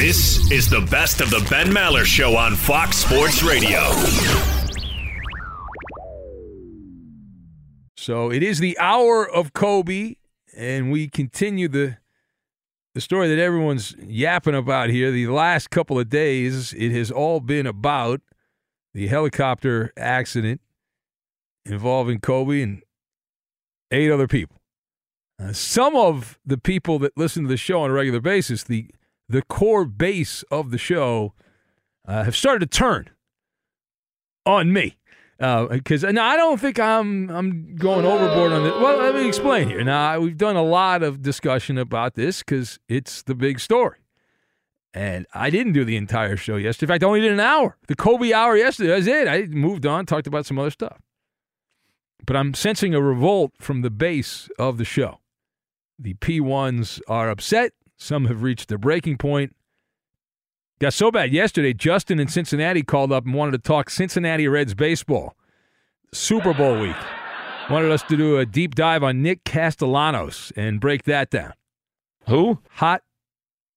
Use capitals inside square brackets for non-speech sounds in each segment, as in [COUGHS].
This is the best of the Ben Maller Show on Fox Sports Radio. So it is the hour of Kobe, and we continue the the story that everyone's yapping about here. The last couple of days, it has all been about the helicopter accident involving Kobe and eight other people. Uh, some of the people that listen to the show on a regular basis, the the core base of the show, uh, have started to turn on me because uh, now I don't think I'm I'm going overboard on this. Well, let me explain here. Now we've done a lot of discussion about this because it's the big story, and I didn't do the entire show yesterday. In fact, I only did an hour, the Kobe hour yesterday. That's it. I moved on, talked about some other stuff, but I'm sensing a revolt from the base of the show. The P1s are upset. Some have reached their breaking point. Got so bad yesterday, Justin in Cincinnati called up and wanted to talk Cincinnati Reds baseball. Super Bowl week. Wanted us to do a deep dive on Nick Castellanos and break that down. Who? Hot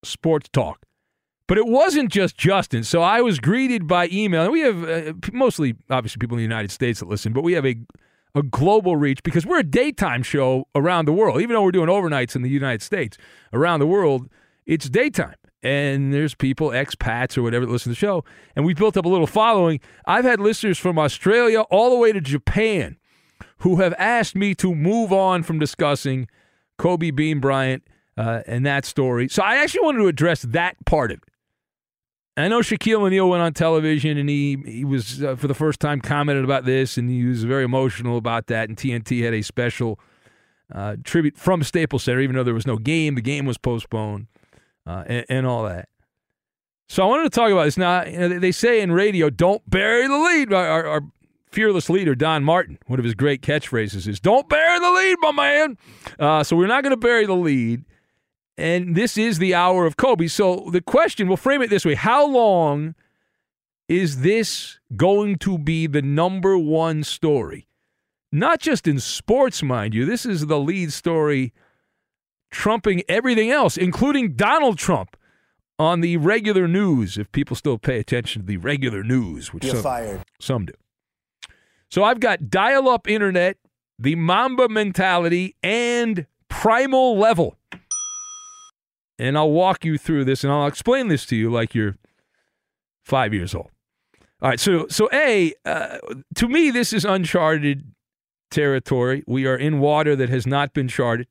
sports talk. But it wasn't just Justin. So I was greeted by email. And we have uh, mostly, obviously, people in the United States that listen, but we have a, a global reach because we're a daytime show around the world. Even though we're doing overnights in the United States, around the world, it's daytime and there's people, expats or whatever, that listen to the show. And we built up a little following. I've had listeners from Australia all the way to Japan who have asked me to move on from discussing Kobe Bean Bryant uh, and that story. So I actually wanted to address that part of it. I know Shaquille O'Neal went on television and he he was uh, for the first time commented about this and he was very emotional about that. And TNT had a special uh, tribute from Staples Center, even though there was no game. The game was postponed uh, and, and, all that. So I wanted to talk about this. Now, you know, they say in radio, don't bury the lead. Our, our, fearless leader, Don Martin, one of his great catchphrases is, don't bury the lead, my man. Uh, so we're not going to bury the lead. And this is the hour of Kobe. So the question, we'll frame it this way How long is this going to be the number one story? Not just in sports, mind you. This is the lead story trumping everything else, including Donald Trump on the regular news, if people still pay attention to the regular news, which You're some, fired. some do. So I've got dial up internet, the Mamba mentality, and primal level. And I'll walk you through this and I'll explain this to you like you're five years old. All right, so so a uh, to me this is uncharted territory. We are in water that has not been charted.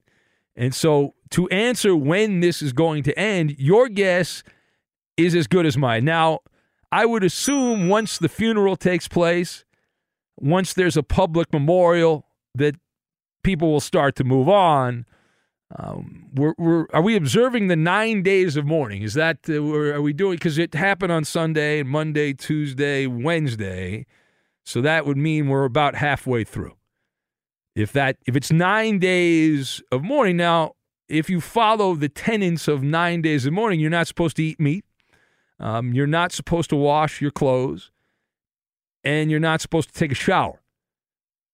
And so to answer when this is going to end, your guess is as good as mine. Now, I would assume once the funeral takes place, once there's a public memorial, that people will start to move on. Um, we're, we're, are we observing the nine days of mourning? Is that uh, are we doing? Because it happened on Sunday, Monday, Tuesday, Wednesday, so that would mean we're about halfway through. If that if it's nine days of mourning, now if you follow the tenets of nine days of mourning, you're not supposed to eat meat. Um, you're not supposed to wash your clothes, and you're not supposed to take a shower.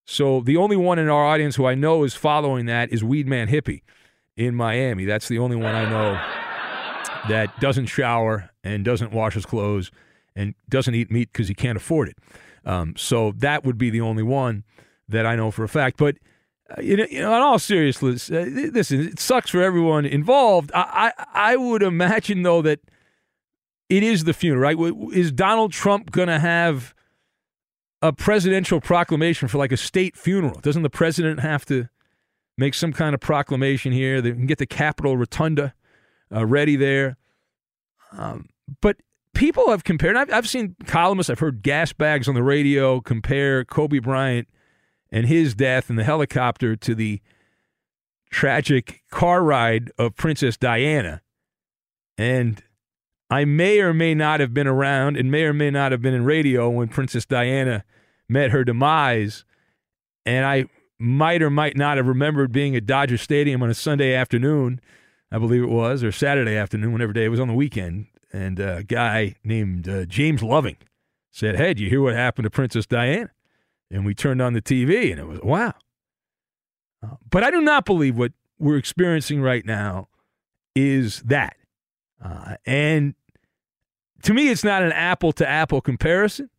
So the only one in our audience who I know is following that is Weedman Hippie in Miami. That's the only one I know that doesn't shower and doesn't wash his clothes and doesn't eat meat because he can't afford it. Um, so that would be the only one that I know for a fact. But uh, you, know, you know, in all seriousness, uh, listen, it sucks for everyone involved. I, I, I would imagine though that it is the funeral, right? Is Donald Trump going to have a presidential proclamation for like a state funeral? Doesn't the president have to make some kind of proclamation here? They can get the Capitol Rotunda uh, ready there. Um, but people have compared. I've, I've seen columnists. I've heard gas bags on the radio compare Kobe Bryant and his death in the helicopter to the tragic car ride of Princess Diana. And I may or may not have been around and may or may not have been in radio when Princess Diana met her demise. And I might or might not have remembered being at Dodger Stadium on a Sunday afternoon, I believe it was, or Saturday afternoon, whatever day it was on the weekend. And a guy named uh, James Loving said, Hey, did you hear what happened to Princess Diana? and we turned on the TV and it was wow. Uh, but I do not believe what we're experiencing right now is that. Uh, and to me, it's not an apple to apple comparison.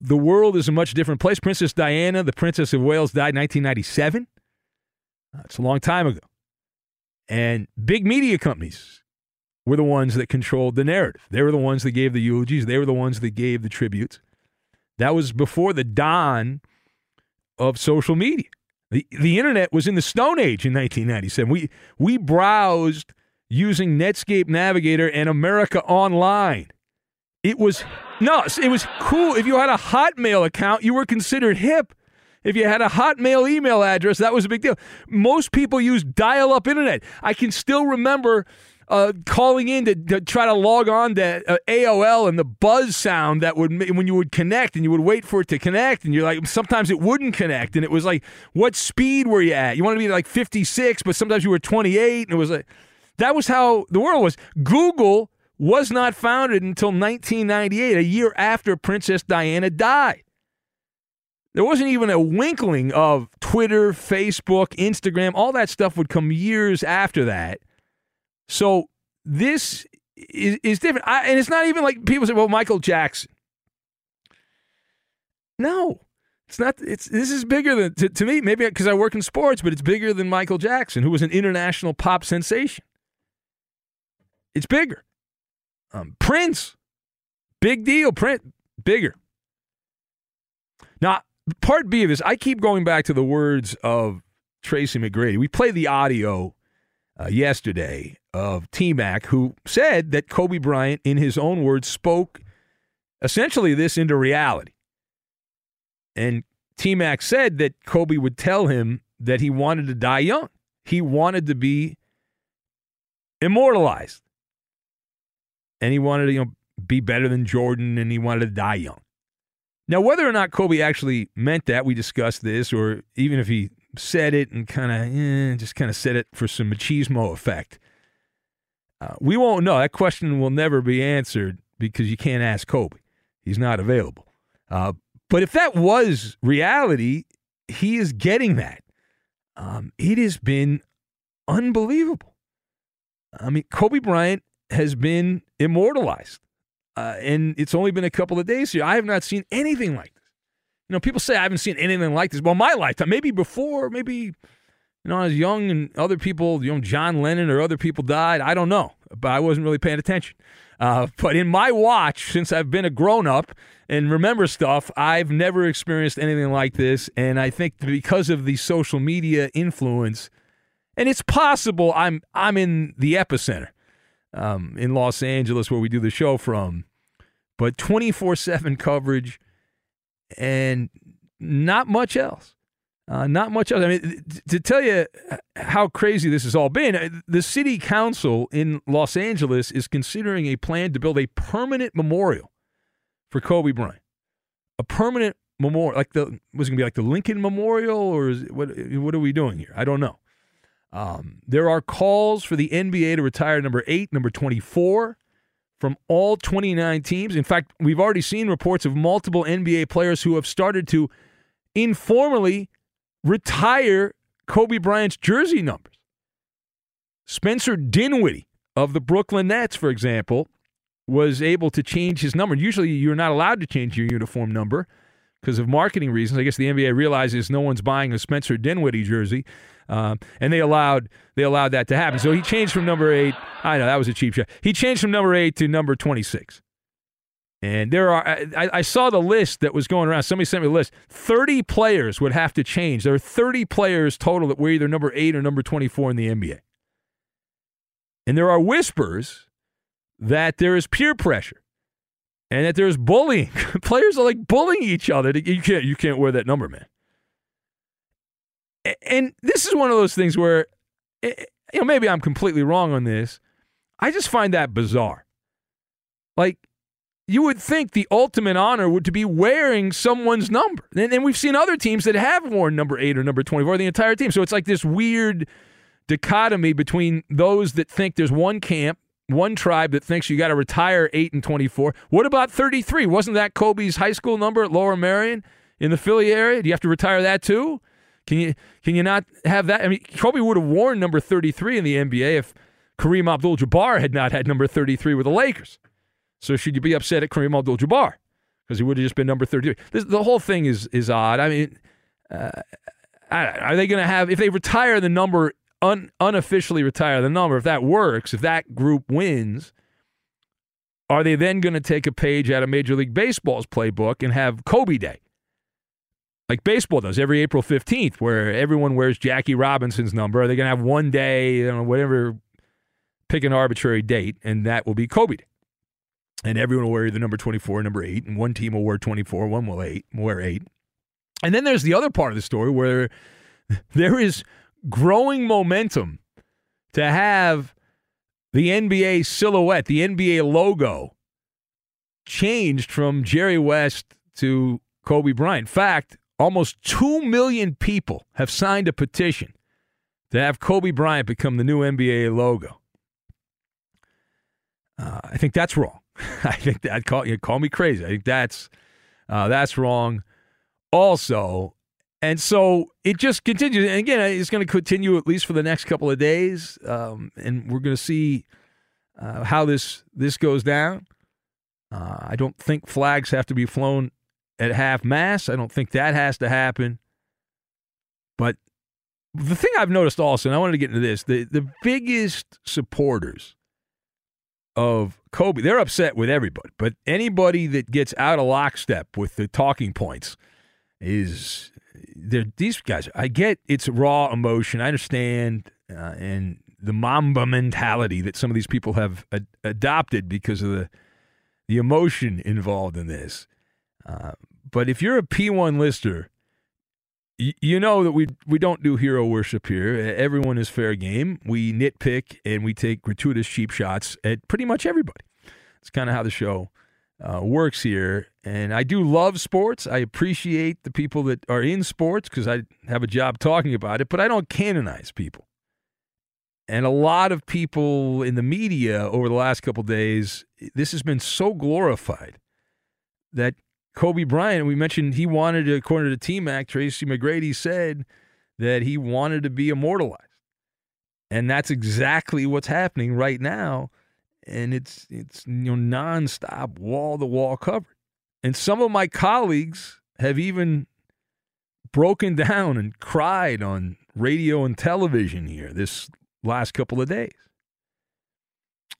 The world is a much different place. Princess Diana, the Princess of Wales, died in 1997. Uh, it's a long time ago. And big media companies were the ones that controlled the narrative. They were the ones that gave the eulogies, they were the ones that gave the tributes. That was before the dawn of social media. The, the internet was in the Stone Age in 1997. We, we browsed using Netscape Navigator and America Online. It was no, it was cool. If you had a Hotmail account, you were considered hip. If you had a Hotmail email address, that was a big deal. Most people use dial up internet. I can still remember uh, calling in to, to, try to log on to uh, AOL and the buzz sound that would when you would connect and you would wait for it to connect and you're like sometimes it wouldn't connect and it was like what speed were you at? You want to be like 56, but sometimes you were 28 and it was like that was how the world was. Google was not founded until 1998, a year after Princess Diana died. There wasn't even a winkling of Twitter, Facebook, Instagram, all that stuff would come years after that. So this is, is different. I, and it's not even like people say, well, Michael Jackson. No, it's not. It's this is bigger than to, to me. Maybe because I work in sports, but it's bigger than Michael Jackson, who was an international pop sensation. It's bigger. Um, Prince, big deal. Prince, bigger. Now, part B of this, I keep going back to the words of Tracy McGrady. We played the audio uh, yesterday of T Mac, who said that Kobe Bryant, in his own words, spoke essentially this into reality. And T Mac said that Kobe would tell him that he wanted to die young. He wanted to be immortalized. And he wanted to, you know, be better than Jordan and he wanted to die young. Now, whether or not Kobe actually meant that, we discussed this, or even if he said it and kind of eh, just kind of said it for some machismo effect, uh, we won't know. That question will never be answered because you can't ask Kobe. He's not available. Uh, but if that was reality, he is getting that. Um, it has been unbelievable. I mean, Kobe Bryant has been immortalized. Uh, and it's only been a couple of days here. I have not seen anything like this. You know, people say I haven't seen anything like this. Well, my lifetime, maybe before, maybe, you know, I was young and other people, you know, John Lennon or other people died. I don't know, but I wasn't really paying attention. Uh, but in my watch, since I've been a grown up and remember stuff, I've never experienced anything like this. And I think because of the social media influence, and it's possible I'm I'm in the epicenter um, in Los Angeles where we do the show from but 24 7 coverage and not much else. Uh, not much else. I mean, to tell you how crazy this has all been, uh, the city council in Los Angeles is considering a plan to build a permanent memorial for Kobe Bryant. A permanent memorial, like the was it going to be like the Lincoln Memorial, or is, what? What are we doing here? I don't know. Um, there are calls for the NBA to retire number eight, number twenty-four from all 29 teams. In fact, we've already seen reports of multiple NBA players who have started to informally retire Kobe Bryant's jersey numbers. Spencer Dinwiddie of the Brooklyn Nets, for example, was able to change his number. Usually, you're not allowed to change your uniform number because of marketing reasons. I guess the NBA realizes no one's buying a Spencer Dinwiddie jersey. Um, and they allowed they allowed that to happen. So he changed from number eight. I know that was a cheap shot. He changed from number eight to number twenty six. And there are I, I, saw the list that was going around. Somebody sent me the list. Thirty players would have to change. There are thirty players total that were either number eight or number twenty four in the NBA. And there are whispers that there is peer pressure and that there's bullying. [LAUGHS] players are like bullying each other. You can't you can't wear that number, man and this is one of those things where, eh, eh, you know, maybe I'm completely wrong on this. I just find that bizarre. Like, you would think the ultimate honor would to be wearing someone's number. And, and we've seen other teams that have worn number eight or number 24, the entire team. So it's like this weird dichotomy between those that think there's one camp, one tribe that thinks you got to retire 8 and 24. What about 33? Wasn't that Kobe's high school number at Lower Merion in the Philly area? Do you have to retire that too? Can you can you not have that? I mean, Kobe would have worn number 33 in the NBA if Kareem Abdul-Jabbar had not had number 33 with the Lakers. So should you be upset at Kareem Abdul-Jabbar because he would have just been number 33? This, the whole thing is is odd. I mean, uh, are they going to have if they retire the number un, unofficially retire the number? If that works, if that group wins. Are they then going to take a page out of Major League Baseball's playbook and have Kobe Day? Like baseball does every April 15th, where everyone wears Jackie Robinson's number. Are they going to have one day, you know, whatever, pick an arbitrary date, and that will be Kobe Day. And everyone will wear the number 24, number 8, and one team will wear 24, one will eight, wear 8. And then there's the other part of the story where [LAUGHS] there is growing momentum to have the NBA silhouette, the NBA logo changed from Jerry West to Kobe Bryant. In fact, Almost 2 million people have signed a petition to have Kobe Bryant become the new NBA logo. Uh, I think that's wrong. [LAUGHS] I think that call you call me crazy. I think that's uh, that's wrong. Also, and so it just continues. And again, it's going to continue at least for the next couple of days, um, and we're going to see uh, how this this goes down. Uh, I don't think flags have to be flown at half mast. I don't think that has to happen. But the thing I've noticed also, and I wanted to get into this, the, the biggest supporters of Kobe, they're upset with everybody. But anybody that gets out of lockstep with the talking points is these guys. I get it's raw emotion. I understand, uh, and the Mamba mentality that some of these people have ad- adopted because of the the emotion involved in this. Uh, but if you're a P1 lister, you know that we we don't do hero worship here. Everyone is fair game. We nitpick and we take gratuitous cheap shots at pretty much everybody. It's kind of how the show uh, works here. And I do love sports. I appreciate the people that are in sports because I have a job talking about it, but I don't canonize people. And a lot of people in the media over the last couple days, this has been so glorified that Kobe Bryant, we mentioned he wanted according to the Team Tracy McGrady said that he wanted to be immortalized. And that's exactly what's happening right now. And it's it's you know nonstop wall to wall coverage. And some of my colleagues have even broken [LAUGHS] down and cried on radio and television here this last couple of days.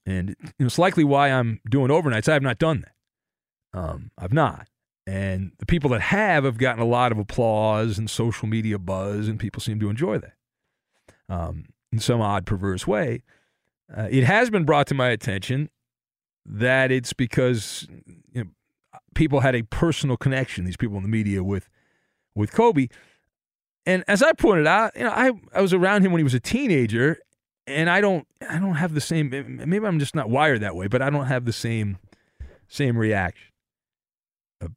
And it's likely why I'm doing overnights. I have not done that. Um, I've not. And the people that have have gotten a lot of applause and social media buzz, and people seem to enjoy that um, in some odd, perverse way. Uh, it has been brought to my attention that it's because you know, people had a personal connection, these people in the media, with with Kobe. And as I pointed out, you know, I, I was around him when he was a teenager, and I don't I don't have the same maybe I'm just not wired that way, but I don't have the same same reaction.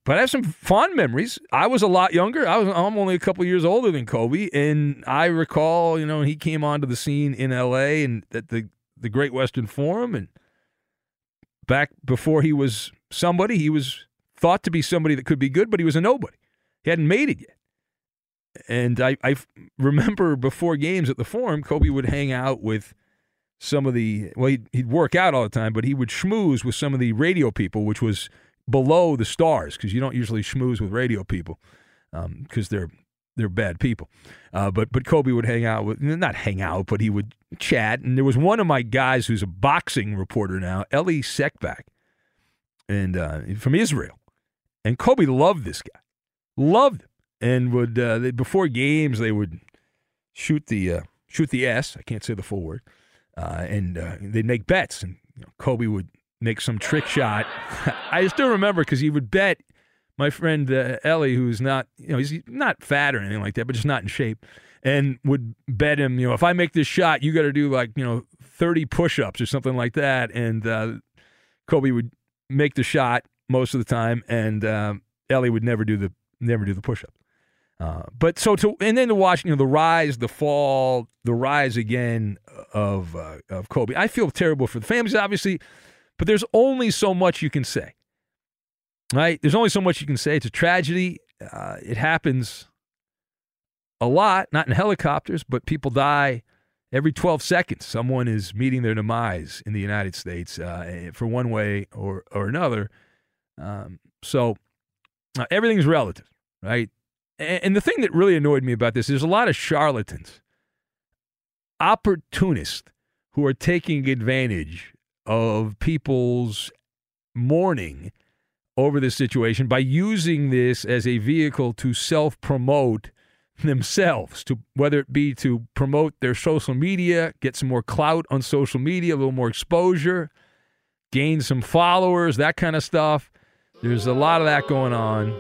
But I have some fond memories. I was a lot younger. I was I'm only a couple years older than Kobe, and I recall, you know, he came onto the scene in L.A. and at the the Great Western Forum, and back before he was somebody, he was thought to be somebody that could be good, but he was a nobody. He hadn't made it yet. And I, I remember before games at the Forum, Kobe would hang out with some of the, well, he'd, he'd work out all the time, but he would schmooze with some of the radio people, which was below the stars because you don't usually schmooze with radio people because um, they're they're bad people. Uh, but but Kobe would hang out with not hang out, but he would chat. And there was one of my guys who's a boxing reporter now, Eli Seckbach, and uh, from Israel. And Kobe loved this guy, loved him, and would uh, they, before games they would shoot the uh, shoot the S. I can't say the full word, uh, and uh, they'd make bets. And you know, Kobe would make some trick shot. [LAUGHS] I still remember because he would bet my friend uh, Ellie, who's not, you know, he's not fat or anything like that, but just not in shape, and would bet him, you know, if I make this shot, you got to do like, you know, 30 push ups or something like that. And uh, Kobe would make the shot most of the time, and uh, Ellie would never do the never do the push up. Uh, but so to and then to watch you know the rise, the fall, the rise again of uh, of Kobe. I feel terrible for the families, obviously, but there's only so much you can say right? There's only so much you can say. It's a tragedy. Uh, it happens a lot, not in helicopters, but people die every 12 seconds. Someone is meeting their demise in the United States uh, for one way or, or another. Um, so uh, everything's relative, right? And, and the thing that really annoyed me about this is there's a lot of charlatans, opportunists who are taking advantage of people's mourning over this situation by using this as a vehicle to self promote themselves to whether it be to promote their social media get some more clout on social media a little more exposure gain some followers that kind of stuff. There's a lot of that going on.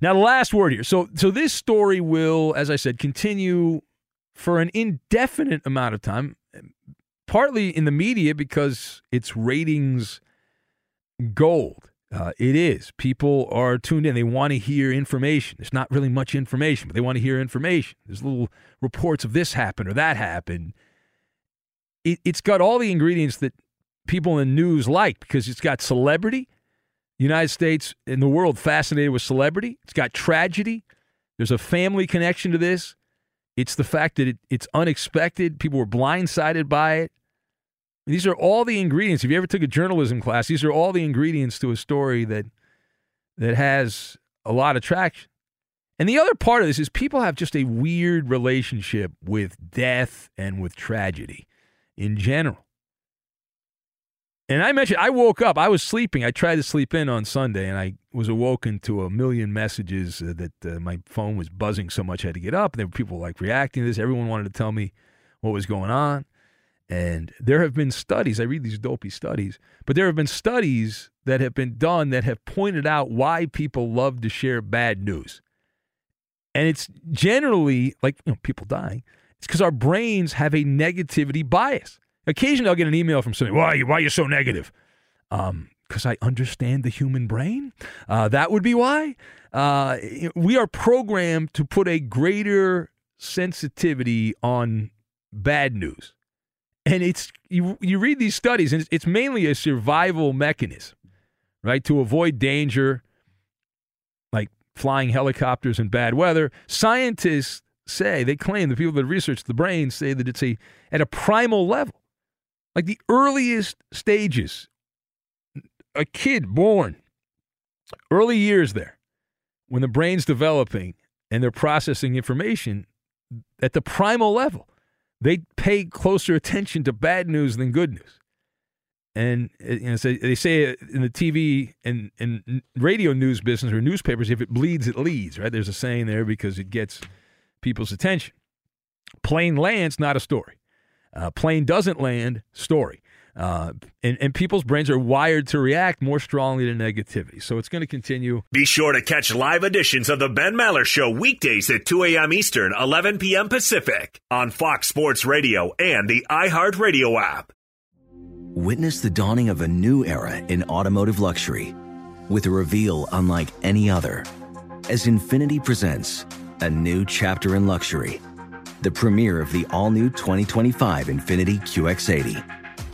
Now the last word here. So so this story will as i said continue for an indefinite amount of time partly in the media because it's ratings gold uh, it is. People are tuned in. They want to hear information. There's not really much information, but they want to hear information. There's little reports of this happened or that happened. It, it's got all the ingredients that people in the news like because it's got celebrity. United States and the world fascinated with celebrity. It's got tragedy. There's a family connection to this. It's the fact that it, it's unexpected. People were blindsided by it. These are all the ingredients. If you ever took a journalism class, these are all the ingredients to a story that that has a lot of traction. And the other part of this is people have just a weird relationship with death and with tragedy in general. And I mentioned I woke up. I was sleeping. I tried to sleep in on Sunday, and I was awoken to a million messages uh, that uh, my phone was buzzing so much I had to get up. And there were people like reacting to this. Everyone wanted to tell me what was going on. And there have been studies, I read these dopey studies, but there have been studies that have been done that have pointed out why people love to share bad news. And it's generally like, you know, people dying. It's because our brains have a negativity bias. Occasionally I'll get an email from somebody, why are you, why are you so negative? Um, because I understand the human brain. Uh, that would be why. Uh, we are programmed to put a greater sensitivity on bad news. And it's you, you read these studies, and it's, it's mainly a survival mechanism, right? To avoid danger, like flying helicopters in bad weather. Scientists say, they claim, the people that research the brain say that it's a at a primal level. Like the earliest stages, a kid born, early years there, when the brain's developing and they're processing information at the primal level, they pay closer attention to bad news than good news. And uh, you know, so they say in the TV and, and radio news business or newspapers, if it bleeds, it leads, right? There's a saying there because it gets people's attention. Plane lands, not a story. Uh, plane doesn't land, story. Uh, and, and people's brains are wired to react more strongly to negativity. So it's going to continue. Be sure to catch live editions of The Ben Maller Show weekdays at 2 a.m. Eastern, 11 p.m. Pacific on Fox Sports Radio and the iHeartRadio app. Witness the dawning of a new era in automotive luxury with a reveal unlike any other as Infiniti presents a new chapter in luxury, the premiere of the all new 2025 Infiniti QX80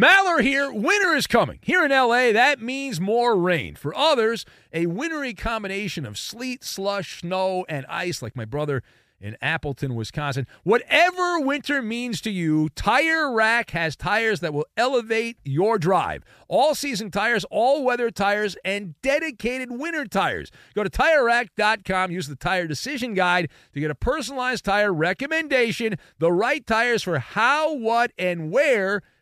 Maller here. Winter is coming. Here in LA, that means more rain. For others, a wintry combination of sleet, slush, snow, and ice, like my brother in Appleton, Wisconsin. Whatever winter means to you, Tire Rack has tires that will elevate your drive. All season tires, all weather tires, and dedicated winter tires. Go to tirerack.com, use the tire decision guide to get a personalized tire recommendation, the right tires for how, what, and where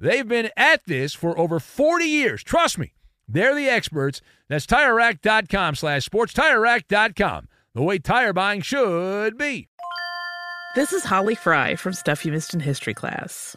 They've been at this for over 40 years. Trust me, they're the experts. That's TireRack.com slash sports. TireRack.com, the way tire buying should be. This is Holly Fry from Stuff You Missed in History class.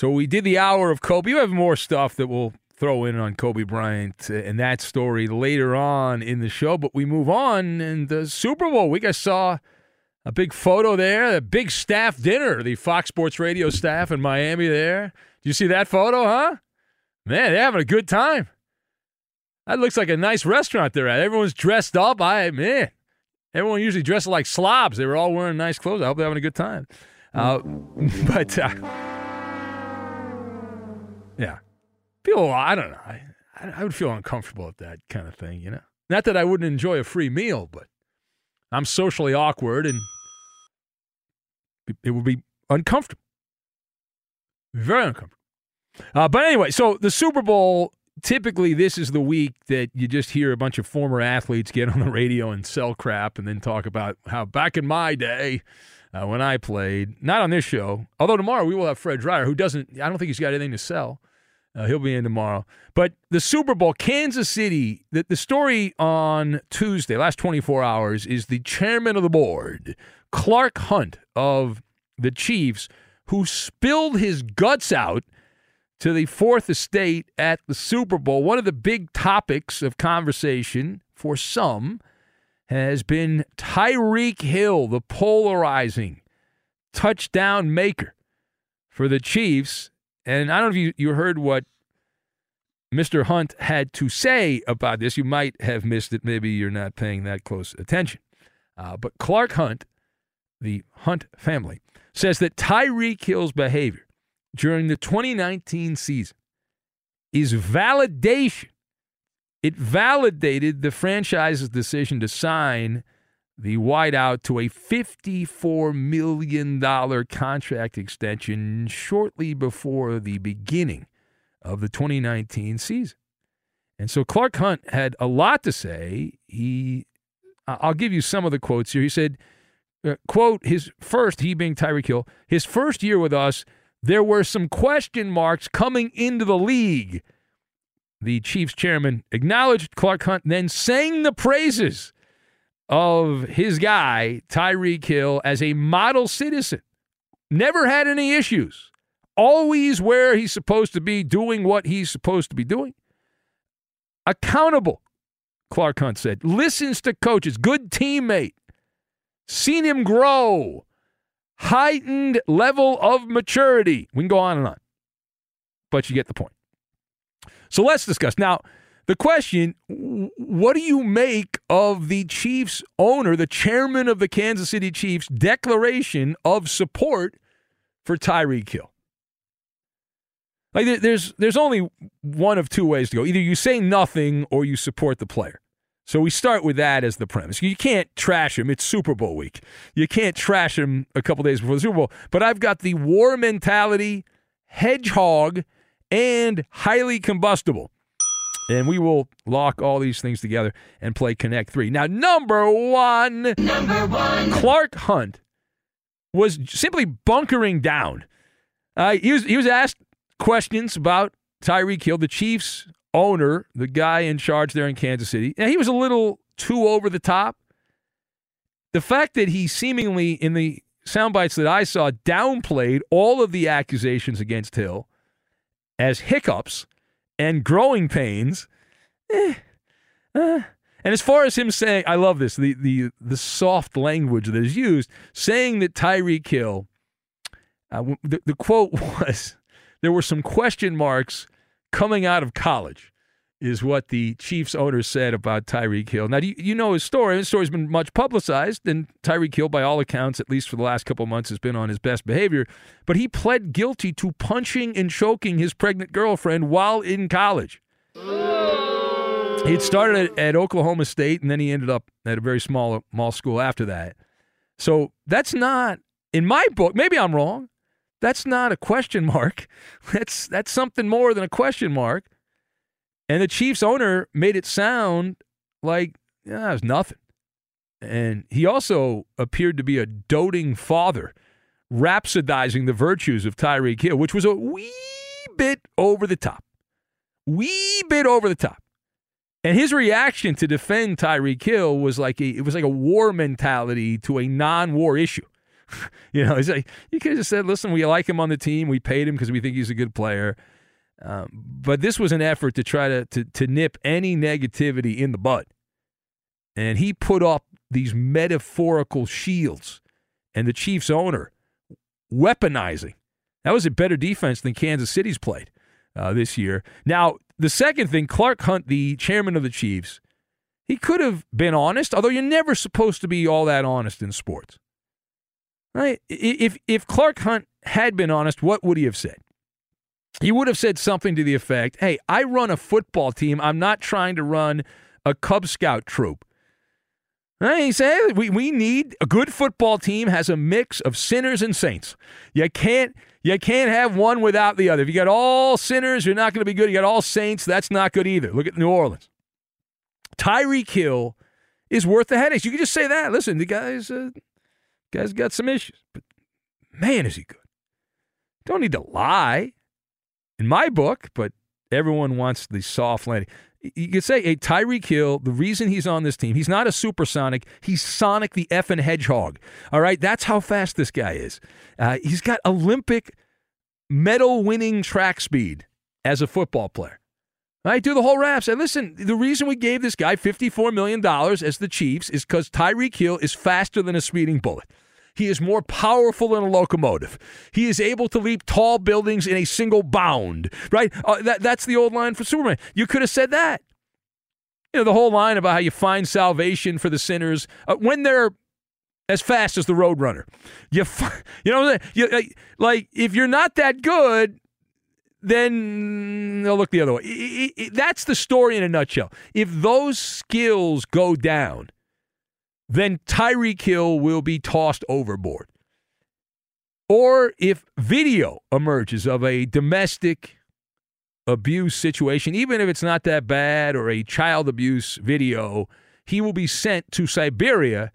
So we did the hour of Kobe. You have more stuff that we'll throw in on Kobe Bryant and that story later on in the show, but we move on. And the Super Bowl week, I saw a big photo there, a big staff dinner, the Fox Sports Radio staff in Miami there. Do you see that photo, huh? Man, they're having a good time. That looks like a nice restaurant they're at. Everyone's dressed up. I man, everyone usually dresses like slobs. They were all wearing nice clothes. I hope they're having a good time. Uh, [LAUGHS] but uh, yeah, feel I don't know. I I would feel uncomfortable at that kind of thing. You know, not that I wouldn't enjoy a free meal, but I'm socially awkward and it would be uncomfortable, very uncomfortable. Uh, but anyway, so the Super Bowl typically this is the week that you just hear a bunch of former athletes get on the radio and sell crap and then talk about how back in my day uh, when I played, not on this show, although tomorrow we will have Fred Dryer, who doesn't, I don't think he's got anything to sell. Uh, he'll be in tomorrow. But the Super Bowl, Kansas City, the, the story on Tuesday, last 24 hours, is the chairman of the board, Clark Hunt of the Chiefs, who spilled his guts out to the fourth estate at the Super Bowl. One of the big topics of conversation for some has been Tyreek Hill, the polarizing touchdown maker for the Chiefs. And I don't know if you, you heard what Mr. Hunt had to say about this. You might have missed it. Maybe you're not paying that close attention. Uh, but Clark Hunt, the Hunt family, says that Tyreek Hill's behavior during the 2019 season is validation. It validated the franchise's decision to sign the wideout to a $54 million contract extension shortly before the beginning of the 2019 season. And so Clark Hunt had a lot to say. He, I'll give you some of the quotes here. He said, uh, quote, his first, he being Tyreek Hill, his first year with us, there were some question marks coming into the league. The Chiefs chairman acknowledged Clark Hunt, then sang the praises of his guy, Tyreek Hill, as a model citizen. Never had any issues. Always where he's supposed to be, doing what he's supposed to be doing. Accountable, Clark Hunt said. Listens to coaches, good teammate. Seen him grow heightened level of maturity. We can go on and on, but you get the point. So let's discuss. Now, the question what do you make of the Chiefs owner, the chairman of the Kansas City Chiefs, declaration of support for Tyreek Hill? Like there's there's only one of two ways to go. Either you say nothing or you support the player. So we start with that as the premise. You can't trash him. It's Super Bowl week. You can't trash him a couple days before the Super Bowl. But I've got the war mentality, hedgehog, and highly combustible. And we will lock all these things together and play Connect 3. Now, number one, number one. Clark Hunt was simply bunkering down. Uh, he, was, he was asked questions about Tyreek Hill, the Chiefs owner, the guy in charge there in Kansas City, and he was a little too over the top. The fact that he seemingly, in the sound bites that I saw, downplayed all of the accusations against Hill as hiccups and growing pains. Eh, uh, and as far as him saying, I love this, the, the, the soft language that is used, saying that Tyreek Hill, uh, the, the quote [LAUGHS] was, there were some question marks coming out of college is what the Chiefs owner said about Tyreek Hill. Now, you, you know his story. His story's been much publicized, and Tyreek Hill, by all accounts, at least for the last couple months, has been on his best behavior. But he pled guilty to punching and choking his pregnant girlfriend while in college. He had started at, at Oklahoma State, and then he ended up at a very small, small school after that. So that's not, in my book, maybe I'm wrong. That's not a question mark. [LAUGHS] That's that's something more than a question mark. And the Chiefs owner made it sound like yeah, it was nothing. And he also appeared to be a doting father, rhapsodizing the virtues of Tyreek Hill, which was a wee bit over the top. Wee bit over the top. And his reaction to defend Tyreek Hill was like a, it was like a war mentality to a non-war issue. [LAUGHS] you know, he's like you could have just said, "Listen, we like him on the team. We paid him because we think he's a good player." Um, but this was an effort to try to, to, to nip any negativity in the bud. And he put up these metaphorical shields, and the Chiefs owner weaponizing. That was a better defense than Kansas City's played uh, this year. Now, the second thing, Clark Hunt, the chairman of the Chiefs, he could have been honest, although you're never supposed to be all that honest in sports. Right? If if Clark Hunt had been honest, what would he have said? He would have said something to the effect Hey, I run a football team. I'm not trying to run a Cub Scout troop. He said, we, we need a good football team has a mix of sinners and saints. You can't you can't have one without the other. If you got all sinners, you're not going to be good. You got all saints, that's not good either. Look at New Orleans. Tyreek Hill is worth the headaches. You can just say that. Listen, the guy's uh, guy's got some issues, but man, is he good. Don't need to lie in my book, but everyone wants the soft landing. You could say, hey, Tyreek Hill, the reason he's on this team, he's not a supersonic. He's Sonic the effing Hedgehog. All right, that's how fast this guy is. Uh, he's got Olympic medal winning track speed as a football player. I do the whole rap. Say, listen, the reason we gave this guy $54 million as the Chiefs is because Tyreek Hill is faster than a speeding bullet. He is more powerful than a locomotive. He is able to leap tall buildings in a single bound, right? Uh, that, that's the old line for Superman. You could have said that. You know, the whole line about how you find salvation for the sinners uh, when they're as fast as the Roadrunner. You, [LAUGHS] you know, you, like if you're not that good, then they'll look the other way. It, it, that's the story in a nutshell. If those skills go down, then Tyreek Hill will be tossed overboard. Or if video emerges of a domestic abuse situation, even if it's not that bad or a child abuse video, he will be sent to Siberia,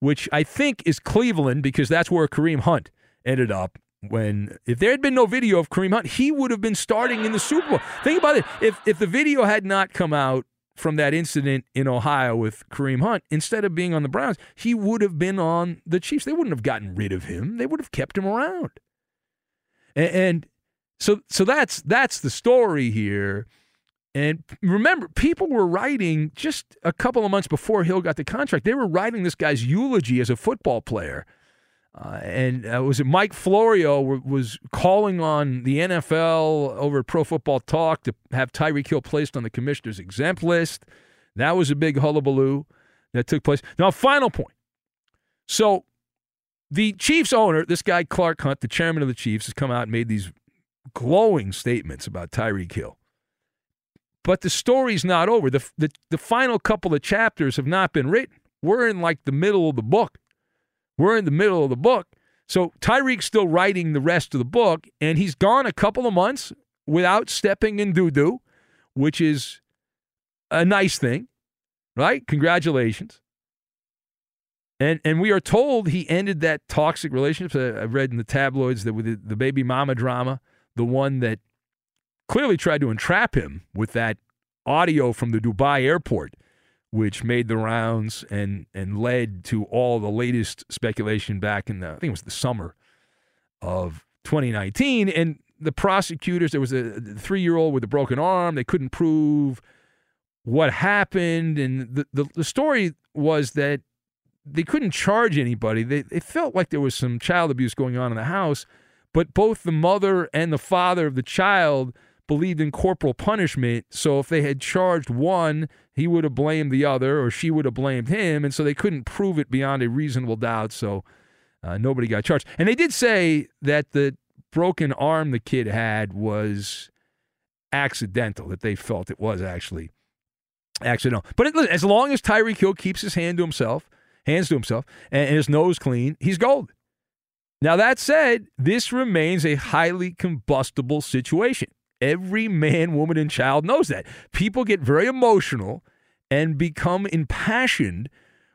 which I think is Cleveland because that's where Kareem Hunt ended up. When if there had been no video of Kareem Hunt, he would have been starting in the Super Bowl. Think about it. If if the video had not come out from that incident in Ohio with Kareem Hunt, instead of being on the Browns, he would have been on the Chiefs. They wouldn't have gotten rid of him. They would have kept him around. And, and so so that's that's the story here. And remember, people were writing just a couple of months before Hill got the contract. They were writing this guy's eulogy as a football player uh, and uh, was it Mike Florio was calling on the NFL over at Pro Football Talk to have Tyreek Hill placed on the commissioner's exempt list. That was a big hullabaloo that took place. Now, final point. So, the Chiefs owner, this guy Clark Hunt, the chairman of the Chiefs, has come out and made these glowing statements about Tyreek Hill. But the story's not over. The, the, the final couple of chapters have not been written. We're in like the middle of the book. We're in the middle of the book. So Tyreek's still writing the rest of the book, and he's gone a couple of months without stepping in doo doo, which is a nice thing, right? Congratulations. And and we are told he ended that toxic relationship. I've read in the tabloids that with the, the baby mama drama, the one that clearly tried to entrap him with that audio from the Dubai airport, which made the rounds and and led to all the latest speculation back in the I think it was the summer of 2019. And the prosecutors, there was a three year old with a broken arm. They couldn't prove what happened, and the, the the story was that they couldn't charge anybody. They they felt like there was some child abuse going on in the house, but both the mother and the father of the child believed in corporal punishment. So if they had charged one, he would have blamed the other, or she would have blamed him, and so they couldn't prove it beyond a reasonable doubt. So uh, nobody got charged. And they did say that the broken arm the kid had was accidental. That they felt it was actually accidental. But it, as long as Tyreek Hill keeps his hand to himself, hands to himself, and, and his nose clean, he's gold. Now that said, this remains a highly combustible situation. Every man, woman, and child knows that. People get very emotional and become impassioned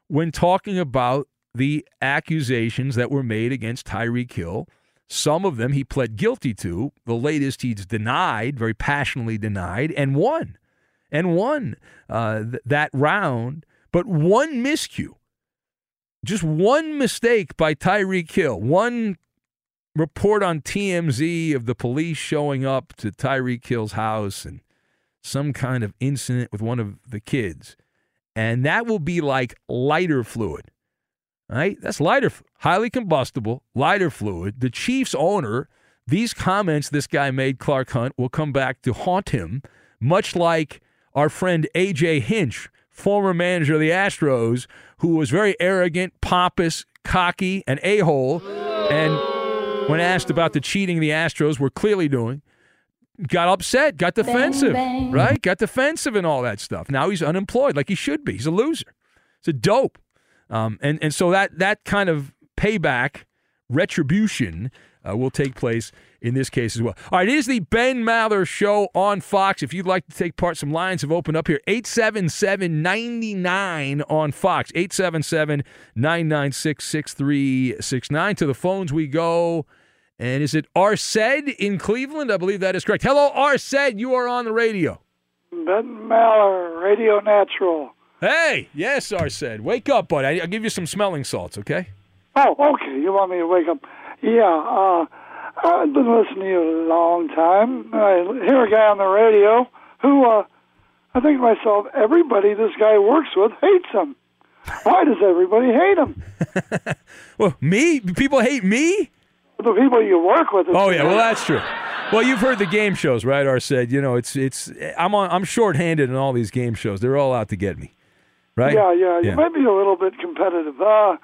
when talking about the accusations that were made against Tyreek Hill. Some of them he pled guilty to. The latest he's denied, very passionately denied, and won. And won uh, th- that round. But one miscue, just one mistake by Tyreek Hill, one report on TMZ of the police showing up to Tyreek Hill's house and some kind of incident with one of the kids. And that will be like lighter fluid. Right? That's lighter, highly combustible, lighter fluid. The Chiefs owner, these comments this guy made, Clark Hunt, will come back to haunt him, much like our friend AJ Hinch, former manager of the Astros, who was very arrogant, pompous, cocky, and a hole. And when asked about the cheating the Astros were clearly doing, got upset, got defensive, bang, bang. right? Got defensive and all that stuff. Now he's unemployed like he should be. He's a loser. He's a dope. Um, and, and so that, that kind of payback, retribution, uh, will take place in this case as well. All right, it is the Ben Maller Show on Fox. If you'd like to take part, some lines have opened up here. 877 99 on Fox. 877 996 6369. To the phones we go. And is it Arced in Cleveland? I believe that is correct. Hello, Arced. You are on the radio. Ben Maller, Radio Natural. Hey, yes, Arced. Wake up, bud. I'll give you some smelling salts, okay? Oh, okay. You want me to wake up? Yeah, uh, I've been listening to you a long time. I hear a guy on the radio who, uh, I think to myself, everybody this guy works with hates him. Why does everybody hate him? [LAUGHS] well, me? People hate me? The people you work with. Oh yeah, well that's true. Well, you've heard the game shows, right? Or said, you know, it's it's I'm on I'm shorthanded in all these game shows. They're all out to get me, right? Yeah, yeah. You might be a little bit competitive. Uh,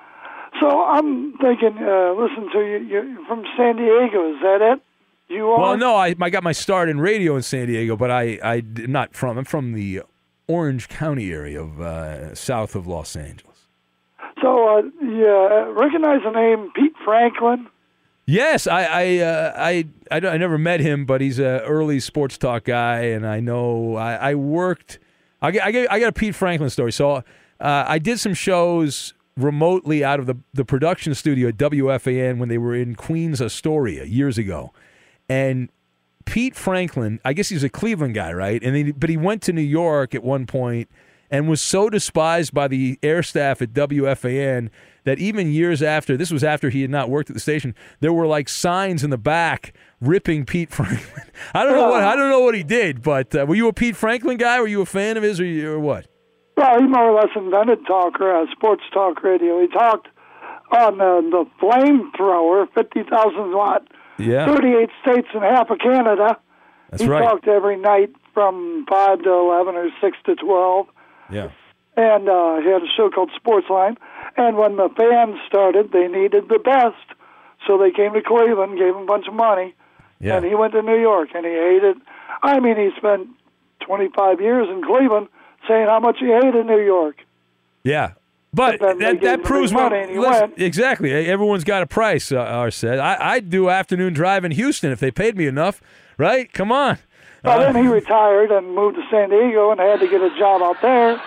so I'm thinking, uh, listen to you. You're from San Diego. Is that it? You are? Well, no. I, I got my start in radio in San Diego, but I I not from. I'm from the Orange County area of uh, south of Los Angeles. So, uh, yeah, recognize the name Pete Franklin? Yes, I I, uh, I I I never met him, but he's a early sports talk guy, and I know I, I worked. I I I got a Pete Franklin story. So uh, I did some shows remotely out of the, the production studio at WFAN when they were in Queens, Astoria years ago. And Pete Franklin, I guess he's a Cleveland guy, right? And he, but he went to New York at one point and was so despised by the air staff at WFAN that even years after, this was after he had not worked at the station, there were like signs in the back ripping Pete Franklin. [LAUGHS] I don't know what I don't know what he did, but uh, were you a Pete Franklin guy? Were you a fan of his, or, or what? Well, he more or less invented talk, uh, sports talk radio. He talked on uh, the flamethrower, 50,000 watt, yeah. 38 states and half of Canada. That's he right. talked every night from 5 to 11 or 6 to 12. Yeah. And uh, he had a show called Sports Sportsline. And when the fans started, they needed the best. So they came to Cleveland, gave him a bunch of money. Yeah. And he went to New York, and he hated. I mean, he spent 25 years in Cleveland – saying how much he hated New York. Yeah. But, that, that proves what listen, exactly. Everyone's got a price. Uh, Arced. I I'd do afternoon drive in Houston if they paid me enough, right? Come on. Well, uh, then he retired and moved to San Diego and had to get a job out there.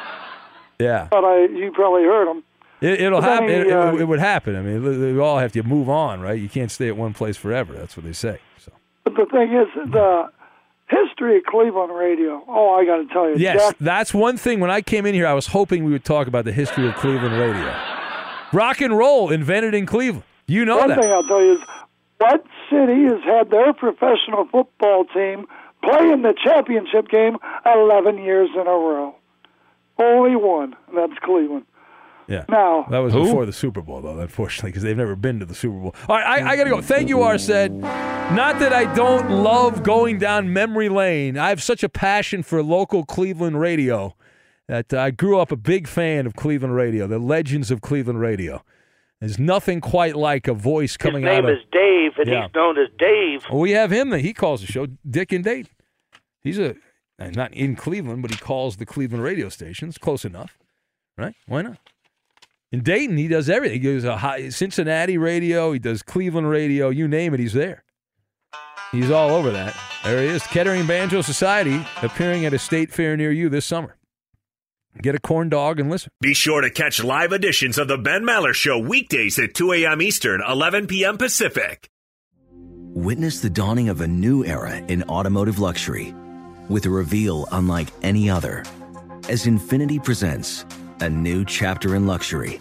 Yeah. But I, you probably heard him. It, will happen. He, it, uh, it, it, would happen. I mean, we all have to move on, right? You can't stay at one place forever. That's what they say. So. But the thing is, the history of Cleveland radio. Oh, I got to tell you. Yes, Jack, that's one thing. When I came in here, I was hoping we would talk about the history of Cleveland radio. Rock and roll invented in Cleveland. You know one that. thing I'll tell you is what city has had their professional football team play in the championship game 11 years in a row? Only one, and that's Cleveland. Yeah. Now, That was before the Super Bowl, though, unfortunately, because they've never been to the Super Bowl. All right, I, I got to go. Thank you, Arset. Not that I don't love going down memory lane. I have such a passion for local Cleveland radio that I grew up a big fan of Cleveland radio, the legends of Cleveland radio. There's nothing quite like a voice His coming name out of. is Dave, and Yeah. he's known as Dave. Well, we have him. He calls the show Dick and Dave. He's a not in Cleveland, but he calls the Cleveland radio stations. Close enough, right? Why not? In Dayton, he does everything. He does a uh, high, Cincinnati radio. He does Cleveland radio. You name it, he's there. He's all over that. There he is, Kettering Banjo Society, appearing at a state fair near you this summer. Get a corn dog and listen. Be sure to catch live editions of the Ben Maller Show weekdays at 2 a.m. Eastern, 11 p.m. Pacific. Witness the dawning of a new era in automotive luxury with a reveal unlike any other as Infiniti presents a new chapter in luxury,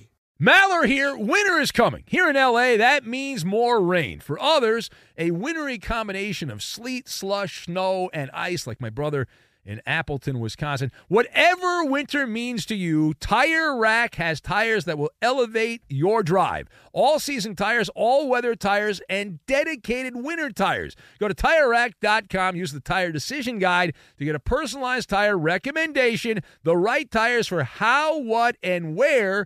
Maller here. Winter is coming. Here in LA, that means more rain. For others, a wintry combination of sleet, slush, snow, and ice, like my brother in Appleton, Wisconsin. Whatever winter means to you, Tire Rack has tires that will elevate your drive. All season tires, all weather tires, and dedicated winter tires. Go to tirerack.com, use the tire decision guide to get a personalized tire recommendation, the right tires for how, what, and where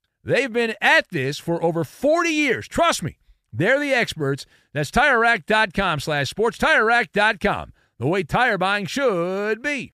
They've been at this for over 40 years. Trust me, they're the experts. That's TireRack.com slash sports. TireRack.com, the way tire buying should be.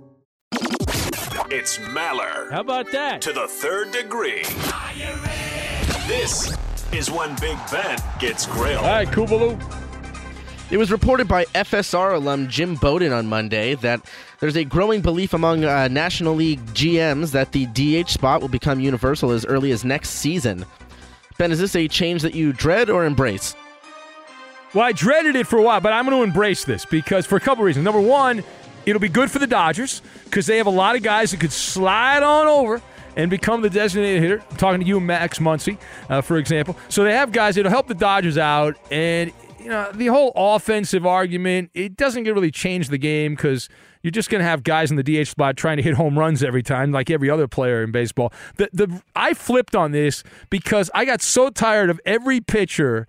It's Maller. How about that? To the third degree. This is when Big Ben gets grilled. All right, Kubaloo. It was reported by FSR alum Jim Bowden on Monday that there's a growing belief among uh, National League GMs that the DH spot will become universal as early as next season. Ben, is this a change that you dread or embrace? Well, I dreaded it for a while, but I'm going to embrace this because for a couple reasons. Number one, it'll be good for the Dodgers because they have a lot of guys that could slide on over and become the designated hitter. I'm talking to you, Max Muncy, uh, for example. So they have guys that'll help the Dodgers out, and you know the whole offensive argument. It doesn't really change the game because you're just going to have guys in the DH spot trying to hit home runs every time, like every other player in baseball. The the I flipped on this because I got so tired of every pitcher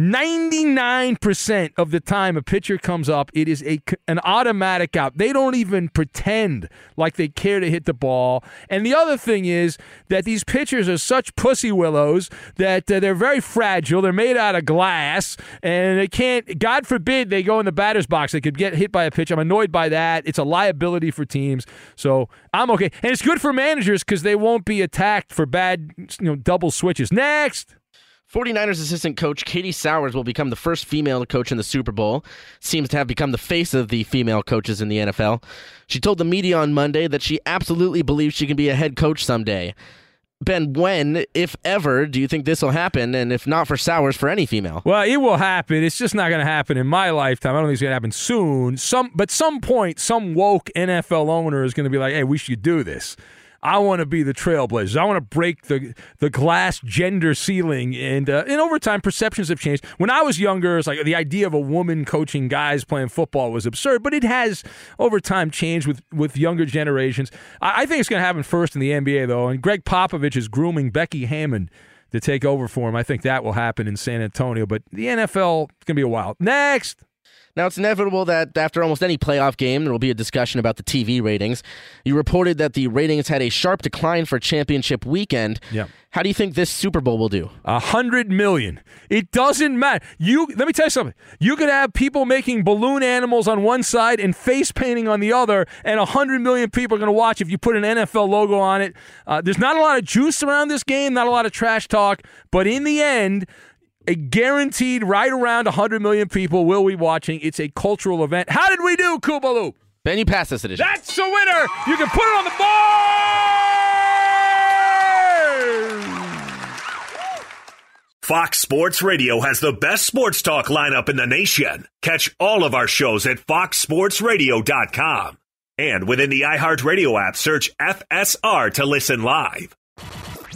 99% of the time a pitcher comes up, it is a an automatic out. They don't even pretend like they care to hit the ball. And the other thing is that these pitchers are such pussy willows that uh, they're very fragile. They're made out of glass and they can't God forbid they go in the batter's box. They could get hit by a pitch. I'm annoyed by that. It's a liability for teams. So, I'm okay. And it's good for managers cuz they won't be attacked for bad, you know, double switches. Next. 49ers assistant coach Katie Sowers will become the first female to coach in the Super Bowl. Seems to have become the face of the female coaches in the NFL. She told the media on Monday that she absolutely believes she can be a head coach someday. Ben, when, if ever, do you think this will happen? And if not for Sowers, for any female? Well, it will happen. It's just not going to happen in my lifetime. I don't think it's going to happen soon. Some, but some point, some woke NFL owner is going to be like, "Hey, we should do this." I want to be the trailblazers. I want to break the the glass gender ceiling. And uh, and over time, perceptions have changed. When I was younger, it's like the idea of a woman coaching guys playing football was absurd. But it has over time changed with with younger generations. I, I think it's going to happen first in the NBA though. And Gregg Popovich is grooming Becky Hammon to take over for him. I think that will happen in San Antonio. But the NFL is going to be a while. Next. Now, it's inevitable that after almost any playoff game, there will be a discussion about the TV ratings. You reported that the ratings had a sharp decline for championship weekend. Yeah. How do you think this Super Bowl will do? A hundred million. It doesn't matter. You let me tell you something. You could have people making balloon animals on one side and face painting on the other, and a hundred million people are going to watch if you put an NFL logo on it. Uh, there's not a lot of juice around this game, not a lot of trash talk, but in the end, a guaranteed right around 100 million people will be watching. It's a cultural event. How did we do, Kubalu? Ben, you passed this edition. That's the winner. You can put it on the board. Fox Sports Radio has the best sports talk lineup in the nation. Catch all of our shows at foxsportsradio.com. And within the iHeartRadio app, search FSR to listen live.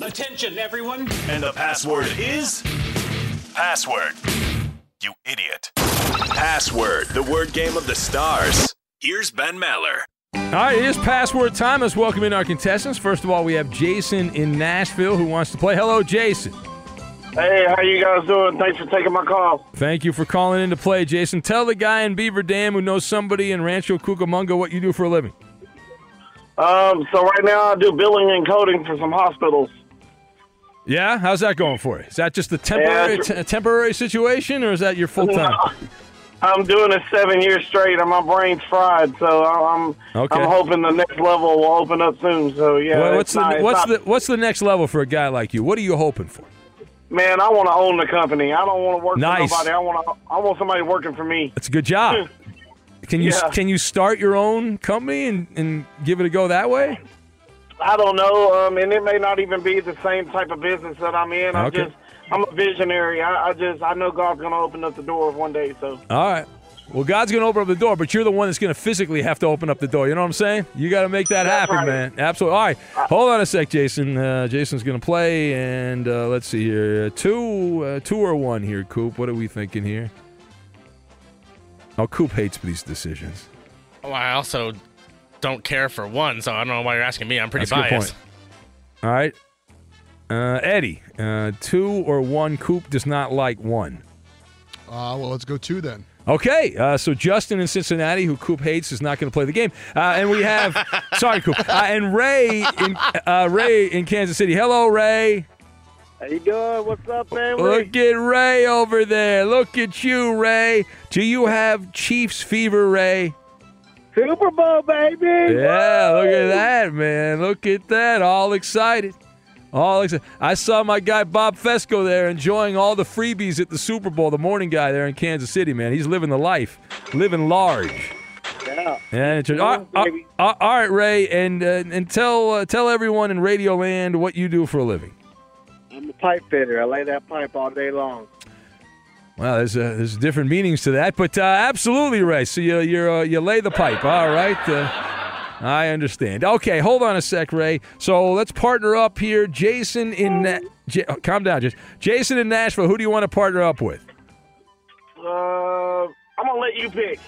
Attention, everyone. And the password is password. You idiot. Password, the word game of the stars. Here's Ben Maller. All right, it is password time. Let's welcome in our contestants. First of all, we have Jason in Nashville who wants to play. Hello, Jason. Hey, how you guys doing? Thanks for taking my call. Thank you for calling in to play, Jason. Tell the guy in Beaver Dam who knows somebody in Rancho Cucamonga what you do for a living. Um, so right now I do billing and coding for some hospitals. Yeah, how's that going for you? Is that just a temporary Yeah, t- temporary situation, or is that your full time? I'm doing it seven years straight, and my brain's fried. So I'm Okay. I'm hoping the next level will open up soon. So yeah, Well, what's the not- what's not- the what's the next level for a guy like you? What are you hoping for? man? I want to own the company. I don't want to work Nice. for nobody. I want to. I want somebody working for me. It's a good job. [LAUGHS] Can you Yeah. can you start your own company and, and give it a go that way? I don't know, um, and it may not even be the same type of business that I'm in. I'm Okay. just, I'm a visionary. I, I just, I know God's gonna open up the door one day. So All right. Well, God's going to open up the door, but you're the one that's going to physically have to open up the door. You know what I'm saying? You got to make that That's happen, right. man. Absolutely. All right. Hold on a sec, Jason. Uh, Jason's going to play, and uh, let's see here. Two, uh, two or one here, Coop. What are we thinking here? Oh, Coop hates these decisions. Well, I also don't care for one, so I don't know why you're asking me. I'm pretty That's a good biased. point. All right. Uh, Eddie, uh, two or one. Coop does not like one. Uh, well, let's go two then. Okay, uh, so Justin in Cincinnati, who Coop hates, is not going to play the game, uh, and we have [LAUGHS] sorry, Coop, uh, and Ray in uh, Ray in Kansas City. Hello, Ray. How you doing? What's up, man? Look at Ray over there. Look at you, Ray. Do you have Chiefs fever, Ray? Super Bowl, baby. Yeah, look at that, man. Look at that. All excited. All excited. I saw my guy Bob Fescoe there enjoying all the freebies at the Super Bowl, the morning guy there in Kansas City, man. He's living the life, living large. Yeah. Yeah, all, all- all- all right, Ray, and uh, and tell uh, tell everyone in Radio Land what you do for a living. I'm a pipe fitter. I lay that pipe all day long. Well, there's uh, there's different meanings to that, but uh, absolutely, Ray. So you you uh, you lay the pipe, all right? Uh, I understand. Okay, hold on a sec, Ray. So let's partner up here. Jason in Na- J- oh, calm down, just Jason in Nashville. Who do you want to partner up with? uh, I'm gonna let you pick.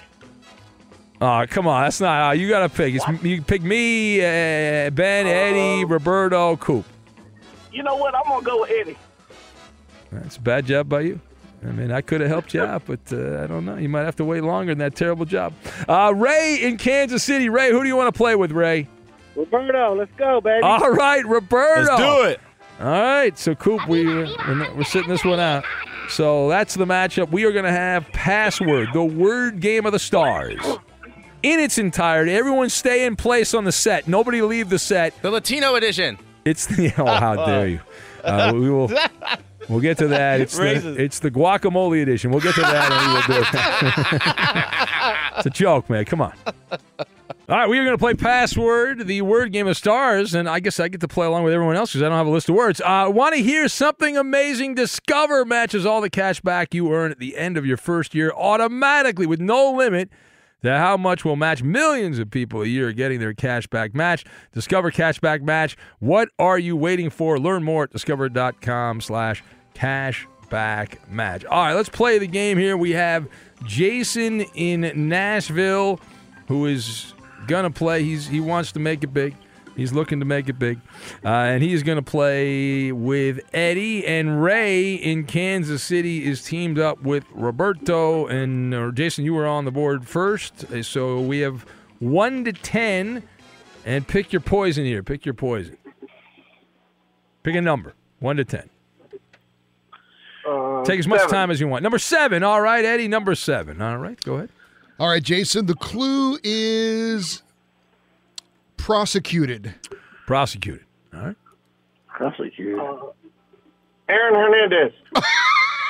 Oh, come on, that's not. Uh, you got to pick. It's, you pick me, uh, Ben, Eddie, Roberto, Coop. You know what? I'm gonna go with Eddie. That's a bad job by you. I mean, I could have helped you out, but uh, I don't know. You might have to wait longer than that terrible job. Uh, Ray in Kansas City. Ray, who do you want to play with, Ray? Roberto, let's go, baby. All right, Roberto. Let's do it. All right, so Coop, we we're, we're sitting this one out. So that's the matchup. We are going to have password, the word game of the stars, in its entirety. Everyone stay in place on the set. Nobody leave the set. The Latino edition. It's the [LAUGHS] oh, how dare you? Uh, we will. [LAUGHS] We'll get to that. It's the, it's the guacamole edition. We'll get to that and we will do it. [LAUGHS] it's a joke, man. Come on. All right, we are going to play Password, the word game of stars, and I guess I get to play along with everyone else because I don't have a list of words. Uh, Want to hear something amazing? Discover matches all the cash back you earn at the end of your first year automatically with no limit to how much will match millions of people a year getting their cash back match. Discover cashback match. What are you waiting for? Learn more at discover.com slash cashback match. All right, let's play the game here. We have Jason in Nashville who is gonna play. He's he wants to make it big. He's looking to make it big, uh, and he's gonna play with Eddie and Ray in Kansas City. Is teamed up with Roberto and or Jason. You were on the board first, Uh, so we have one to ten, and pick your poison here. Pick your poison. Pick a number, one to ten. Uh, Take as much seven. time as you want. Number seven. All right, Eddie. Number seven. All right, go ahead. All right, Jason. The clue is prosecuted. Prosecuted. All right. Prosecuted. Aaron Hernandez. [LAUGHS]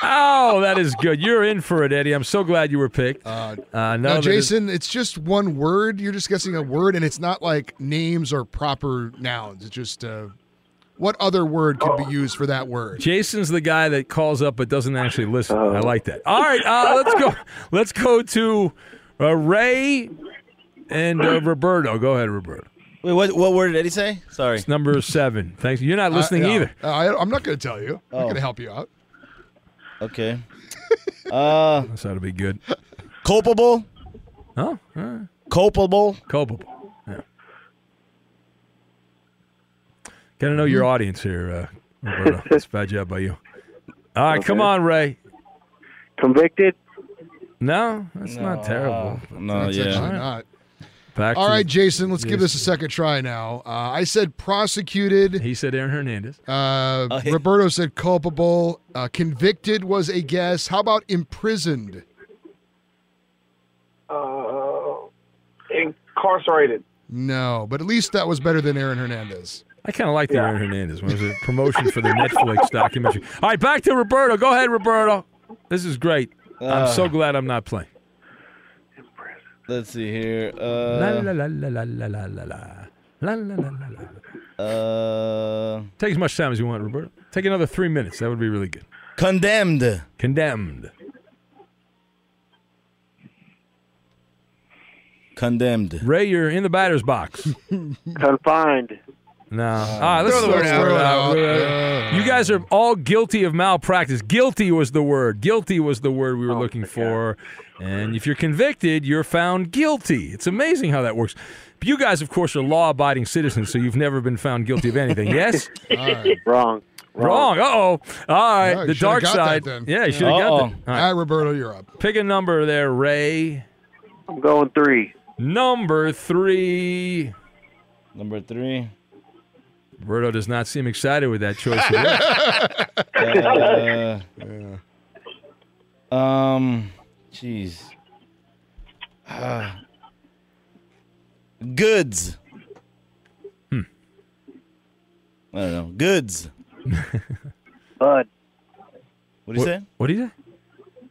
Oh, that is good. You're in for it, Eddie. I'm so glad you were picked. Uh, Uh, no, now, Jason, it's just one word. You're just guessing a word, and it's not like names or proper nouns. It's just uh, what other word could be used for that word. Jason's the guy that calls up but doesn't actually listen. I like that. All right, uh, let's go. [LAUGHS] Let's go to uh, Ray and uh, Roberto. Go ahead, Roberto. Wait, what, what word did Eddie say? Sorry. It's number seven. Thanks. You're not listening Uh, yeah. either. Uh, I, I'm not going to tell you. I'm Oh. going to help you out. Okay. [LAUGHS] Uh, That's how to be good. culpable. Huh? All right. Culpable. Culpable. Got to know your audience here, uh, Roberto. [LAUGHS] That's a bad job by you. All right, come on, Ray. Convicted. No, that's not terrible. No, That's yeah. actually not. Back All to- right, Jason, let's give this a second try now. Uh, I said prosecuted. He said Aaron Hernandez. Uh, Oh, yeah. Roberto said culpable. Uh, convicted was a guess. How about imprisoned? Uh, incarcerated. No, but at least that was better than Aaron Hernandez. I kind of like the Aaron Hernandez one. It was a promotion for the Netflix documentary. All right, back to Roberto. Go ahead, Roberto. This is great. I'm Uh. so glad I'm not playing. Let's see here. La la Uh, la la la la la la la la la la la la. Uh, Take as much time as you want, Roberto. Take another three minutes. That would be really good. condemned. Condemned. Condemned. Ray, you're in the batter's box. Confined. No. all right, let's Throw the word it out. out. Yeah. You guys are all guilty of malpractice. Guilty was the word. Guilty was the word we were looking for. And if you're convicted, you're found guilty. It's amazing how that works. But you guys, of course, are law-abiding citizens, so you've never been found guilty of anything. [LAUGHS] Yes? Wrong. Wrong. Uh oh. All right. Oh, you the should've dark got that side. then. Yeah, you should have got Uh-oh. that. All All right. right, Roberto, you're up. Pick a number there, Ray. I'm going three. Number three. Number three. Roberto does not seem excited with that choice. [LAUGHS] Uh, um, jeez. Ah. goods. Hmm. I don't know. Goods. Bud. What do you say? what do you say?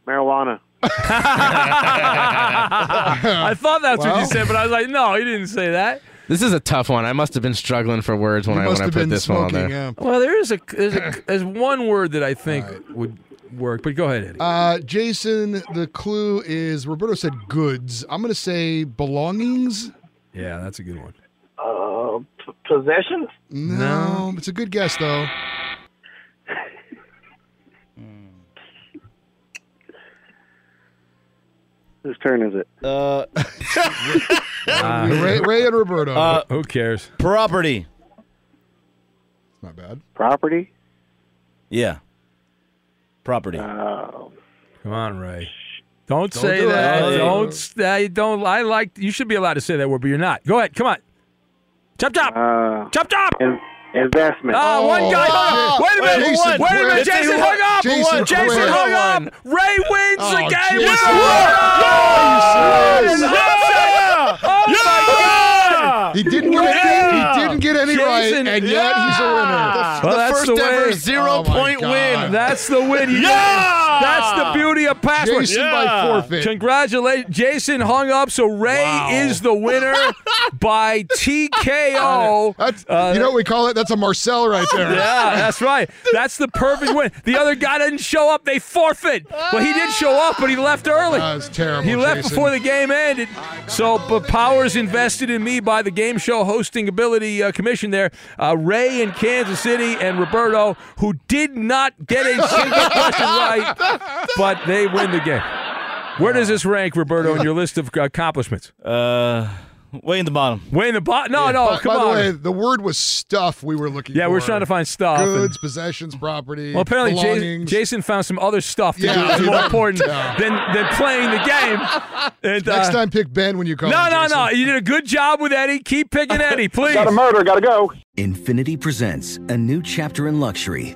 Marijuana. [LAUGHS] I thought that's what you said, but I was like, no, he didn't say that. This is a tough one. I must have been struggling for words when You I when must I put been this one on there. Yeah. Well, there is a there's, a, [COUGHS] there's one word that I think would work, but go ahead, Eddie. Uh, Jason, the clue is Roberto said goods. I'm going to say belongings. yeah, that's a good one. Uh, p- possessions? No, it's a good guess though. [LAUGHS] Whose turn is it? Uh, Uh, [LAUGHS] Ray, Ray and Roberto. uh, who cares? property. Not bad. Property? Yeah. Property. Uh, Come on, Ray. Don't, Don't say do it. that. Oh. Don't. Stay, don't. I like. You should be allowed to say that word, but you're not. Go ahead. Come on. Chop chop. uh, chop chop. in- investment. Ah, one Oh, guy hung up. Wait a minute. Jason Wait a minute. Jason Jason hung up. Jason Jason quit. hung up. Ray wins Oh, the game. Jason. Yes! Yes! Oh my God! He didn't get any, he didn't get any Jason, right, and yet he's a winner. Well, the that's first the ever way. zero Oh, point God. win. That's the win. You Yeah! That's the beauty of password. Jason by forfeit. Congratulations. Jason hung up, so Ray is the winner [LAUGHS] by TKO. That's, Uh, you know what we call it? That's a Marcel right there. Yeah, that's right. That's the perfect win. The other guy didn't show up. They forfeit. Well, he did show up, but he left early. That was terrible. He left Jason. before the game ended. So, but Powers invested in me by the game show hosting ability uh, commission there. Uh, Ray in Kansas City and Roberto, who did not get a single [LAUGHS] question right, but they win the game. Where does this rank, Roberto, in your list of accomplishments? Uh, way in the bottom. Way in the bottom? No, no, by, come by on. the way, the word was stuff we were looking yeah, for. we're trying to find stuff. and- goods, possessions, property. Well, apparently Jason. Jason found some other stuff to do Yeah. that's more important Yeah. than, than playing the game. And, Next uh, time, pick Ben when you call. No, him, no, Jason. no. You did a good job with Eddie. Keep picking Eddie, [LAUGHS] please. Got a murder. Got to go. Infiniti presents a new chapter in luxury,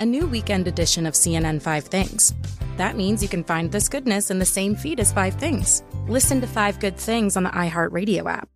a new weekend edition of CNN Five Things. That means you can find this goodness in the same feed as Five Things. Listen to Five Good Things on the iHeartRadio app,